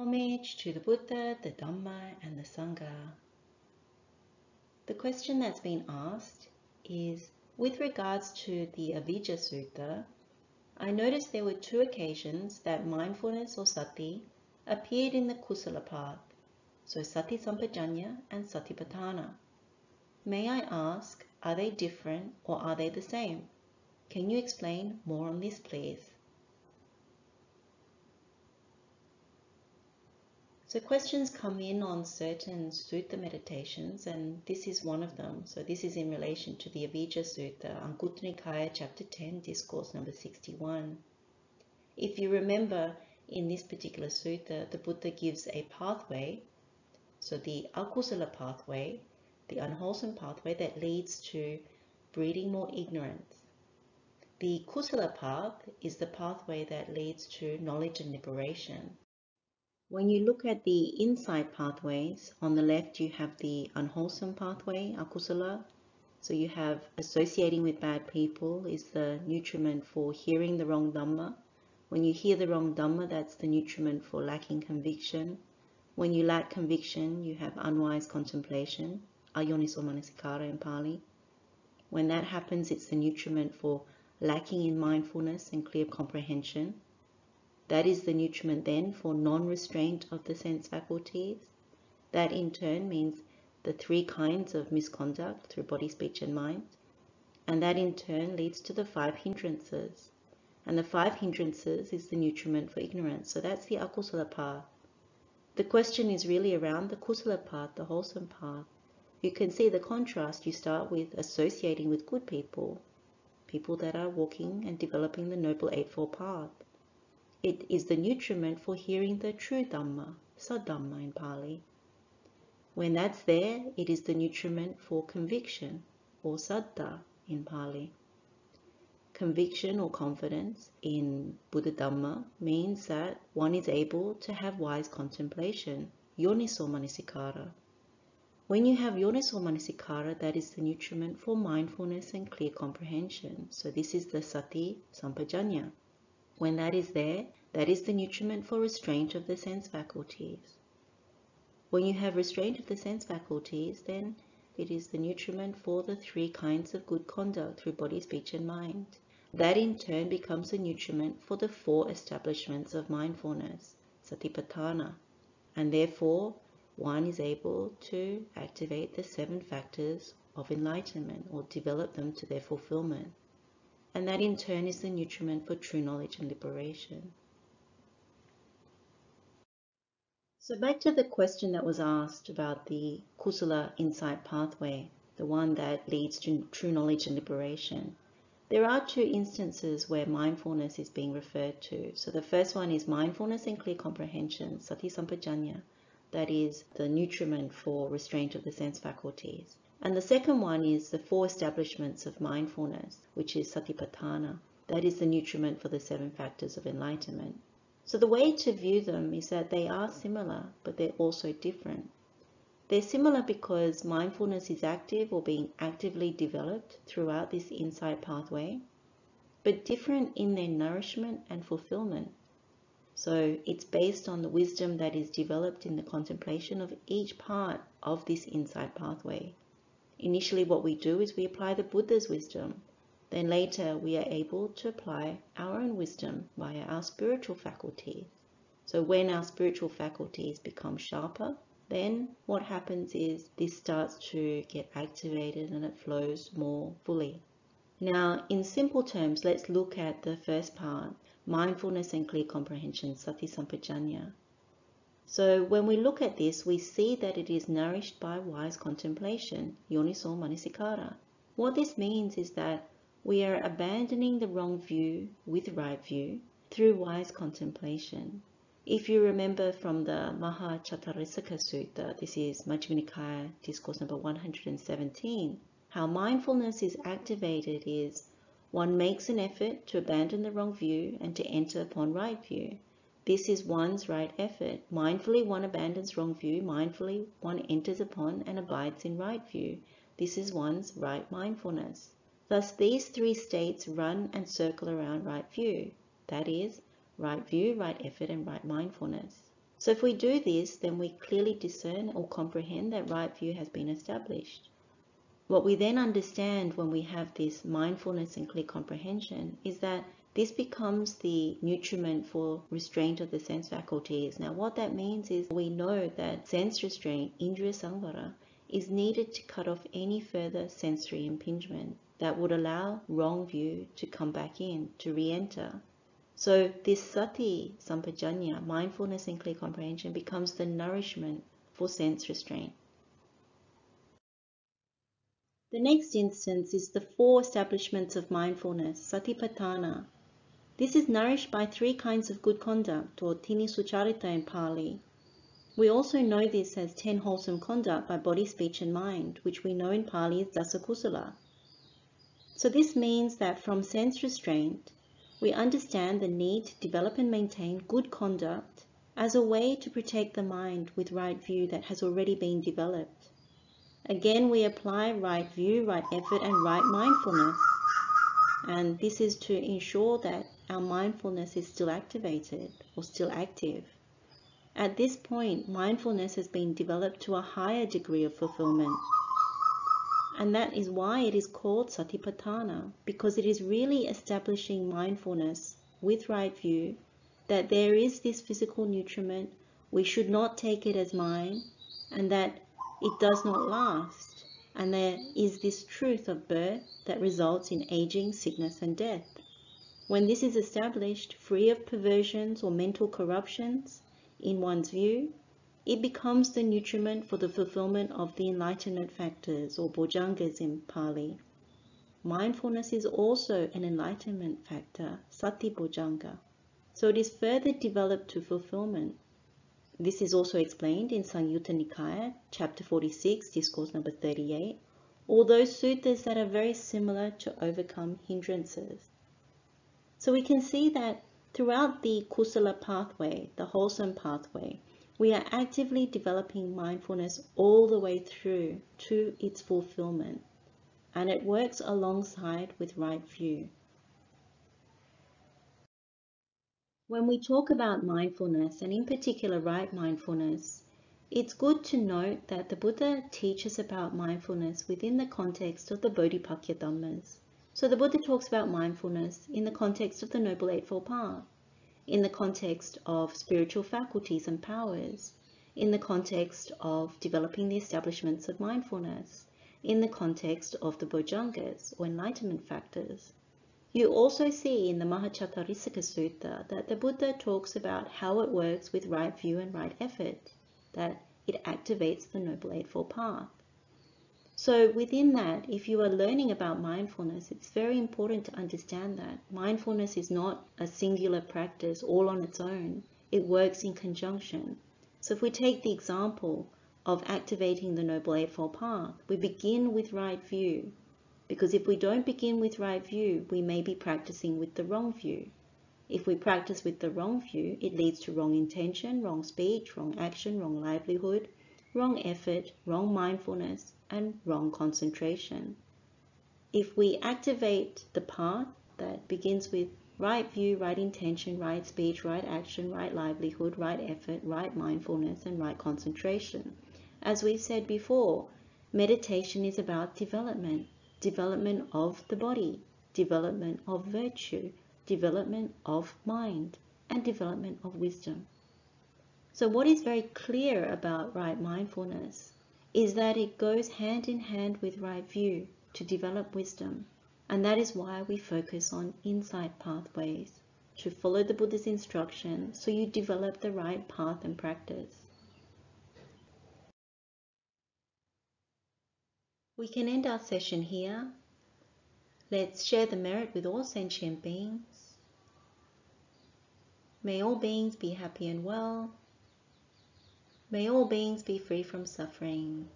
Homage to the Buddha, the Dhamma, and the Sangha. The question that's been asked is with regards to the Avijja Sutta, I noticed there were two occasions that mindfulness or sati appeared in the kusala path, so sati sampajanya and satipatthana. May I ask, are they different or are they the same? Can you explain more on this, please? So questions come in on certain sutta meditations and this is one of them. So this is in relation to the Avijja Sutta, Anguttara Nikaya chapter 10, discourse number 61. If you remember in this particular sutta, the Buddha gives a pathway, so the akusala pathway, the unwholesome pathway that leads to breeding more ignorance. The kusala path is the pathway that leads to knowledge and liberation. When you look at the inside pathways, on the left you have the unwholesome pathway, akusala. So you have associating with bad people is the nutriment for hearing the wrong dhamma. When you hear the wrong dhamma, that's the nutriment for lacking conviction. When you lack conviction, you have unwise contemplation, ayoniso manasikara in Pali. When that happens, it's the nutriment for lacking in mindfulness and clear comprehension. That is the nutriment then for non-restraint of the sense faculties. That in turn means the three kinds of misconduct through body, speech and mind. And that in turn leads to the five hindrances. And the five hindrances is the nutriment for ignorance. So that's the akusala path. The question is really around the kusala path, the wholesome path. You can see the contrast. You start with associating with good people, people that are walking and developing the Noble Eightfold Path. It is the nutriment for hearing the true Dhamma, Saddhamma in Pali. When that's there, it is the nutriment for conviction, or Saddha in Pali. Conviction or confidence in Buddha Dhamma means that one is able to have wise contemplation, yoniso manasikara. When you have yoniso manasikara, that is the nutriment for mindfulness and clear comprehension. So this is the sati sampajanya. When that is there, that is the nutriment for restraint of the sense faculties. When you have restraint of the sense faculties, then it is the nutriment for the three kinds of good conduct through body, speech, and mind. That in turn becomes the nutriment for the four establishments of mindfulness, satipatthana, and therefore one is able to activate the seven factors of enlightenment or develop them to their fulfillment and that in turn is the nutriment for true knowledge and liberation. So back to the question that was asked about the Kusala insight pathway, the one that leads to true knowledge and liberation. There are two instances where mindfulness is being referred to. So the first one is mindfulness and clear comprehension, sati sampajanya, that is the nutriment for restraint of the sense faculties. And the second one is the four establishments of mindfulness, which is satipatthana. That is the nutriment for the seven factors of enlightenment. So the way to view them is that they are similar, but they're also different. They're similar because mindfulness is active or being actively developed throughout this insight pathway, but different in their nourishment and fulfillment. So it's based on the wisdom that is developed in the contemplation of each part of this insight pathway. Initially what we do is we apply the Buddha's wisdom. Then later we are able to apply our own wisdom via our spiritual faculty. So when our spiritual faculties become sharper, then what happens is this starts to get activated and it flows more fully. Now, in simple terms, let's look at the first part, mindfulness and clear comprehension, sati sampajanya. So when we look at this, we see that it is nourished by wise contemplation, yoniso manasikara. What this means is that we are abandoning the wrong view with right view through wise contemplation. If you remember from the Maha Chattarisaka Sutta, this is Majjhima Nikaya, discourse number 117, how mindfulness is activated is one makes an effort to abandon the wrong view and to enter upon right view. This is one's right effort. Mindfully one abandons wrong view. Mindfully one enters upon and abides in right view. This is one's right mindfulness. Thus these three states run and circle around right view. That is, right view, right effort, and right mindfulness. So if we do this, then we clearly discern or comprehend that right view has been established. What we then understand when we have this mindfulness and clear comprehension is that this becomes the nutriment for restraint of the sense faculties. Now, what that means is we know that sense restraint, indriya samvara, is needed to cut off any further sensory impingement that would allow wrong view to come back in, to re enter. So, this sati sampajanya, mindfulness and clear comprehension, becomes the nourishment for sense restraint. The next instance is the four establishments of mindfulness, satipatthana, this is nourished by three kinds of good conduct, or tini sucharita in Pali. We also know this as ten wholesome conduct by body, speech and mind, which we know in Pali as dasakusala. So this means that from sense restraint, we understand the need to develop and maintain good conduct as a way to protect the mind with right view that has already been developed. Again, we apply right view, right effort and right mindfulness. And this is to ensure that our mindfulness is still activated or still active. At this point, mindfulness has been developed to a higher degree of fulfillment. And that is why it is called Satipatthana, because it is really establishing mindfulness with right view that there is this physical nutriment, we should not take it as mine, and that it does not last. And there is this truth of birth that results in aging, sickness, and death. When this is established, free of perversions or mental corruptions in one's view, it becomes the nutriment for the fulfillment of the enlightenment factors or bojjhangas in Pali. Mindfulness is also an enlightenment factor, sati bojjhanga. So it is further developed to fulfillment. This is also explained in Samyutta Nikaya, chapter 46, discourse number 38, all those suttas that are very similar to overcome hindrances. So we can see that throughout the kusala pathway, the wholesome pathway, we are actively developing mindfulness all the way through to its fulfillment. And it works alongside with right view. When we talk about mindfulness, and in particular right mindfulness, it's good to note that the Buddha teaches about mindfulness within the context of the Bodhipakkhiya Dhammas. So the Buddha talks about mindfulness in the context of the Noble Eightfold Path, in the context of spiritual faculties and powers, in the context of developing the establishments of mindfulness, in the context of the Bojjhangas or enlightenment factors. You also see in the Mahachattarisaka Sutta that the Buddha talks about how it works with right view and right effort, that it activates the Noble Eightfold Path. So within that, if you are learning about mindfulness, it's very important to understand that mindfulness is not a singular practice all on its own. It works in conjunction. So if we take the example of activating the Noble Eightfold Path, we begin with right view. Because if we don't begin with right view, we may be practicing with the wrong view. If we practice with the wrong view, it leads to wrong intention, wrong speech, wrong action, wrong livelihood, wrong effort, wrong mindfulness, and wrong concentration. If we activate the path that begins with right view, right intention, right speech, right action, right livelihood, right effort, right mindfulness, and right concentration. As we've said before, meditation is about development, development of the body, development of virtue, development of mind, and development of wisdom. So what is very clear about right mindfulness is that it goes hand in hand with right view to develop wisdom. And that is why we focus on insight pathways, to follow the Buddha's instruction so you develop the right path and practice. We can end our session here. Let's share the merit with all sentient beings. May all beings be happy and well. May all beings be free from suffering.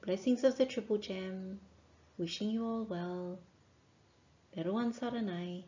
Blessings of the Triple Gem, wishing you all well. Theruwan Saranai.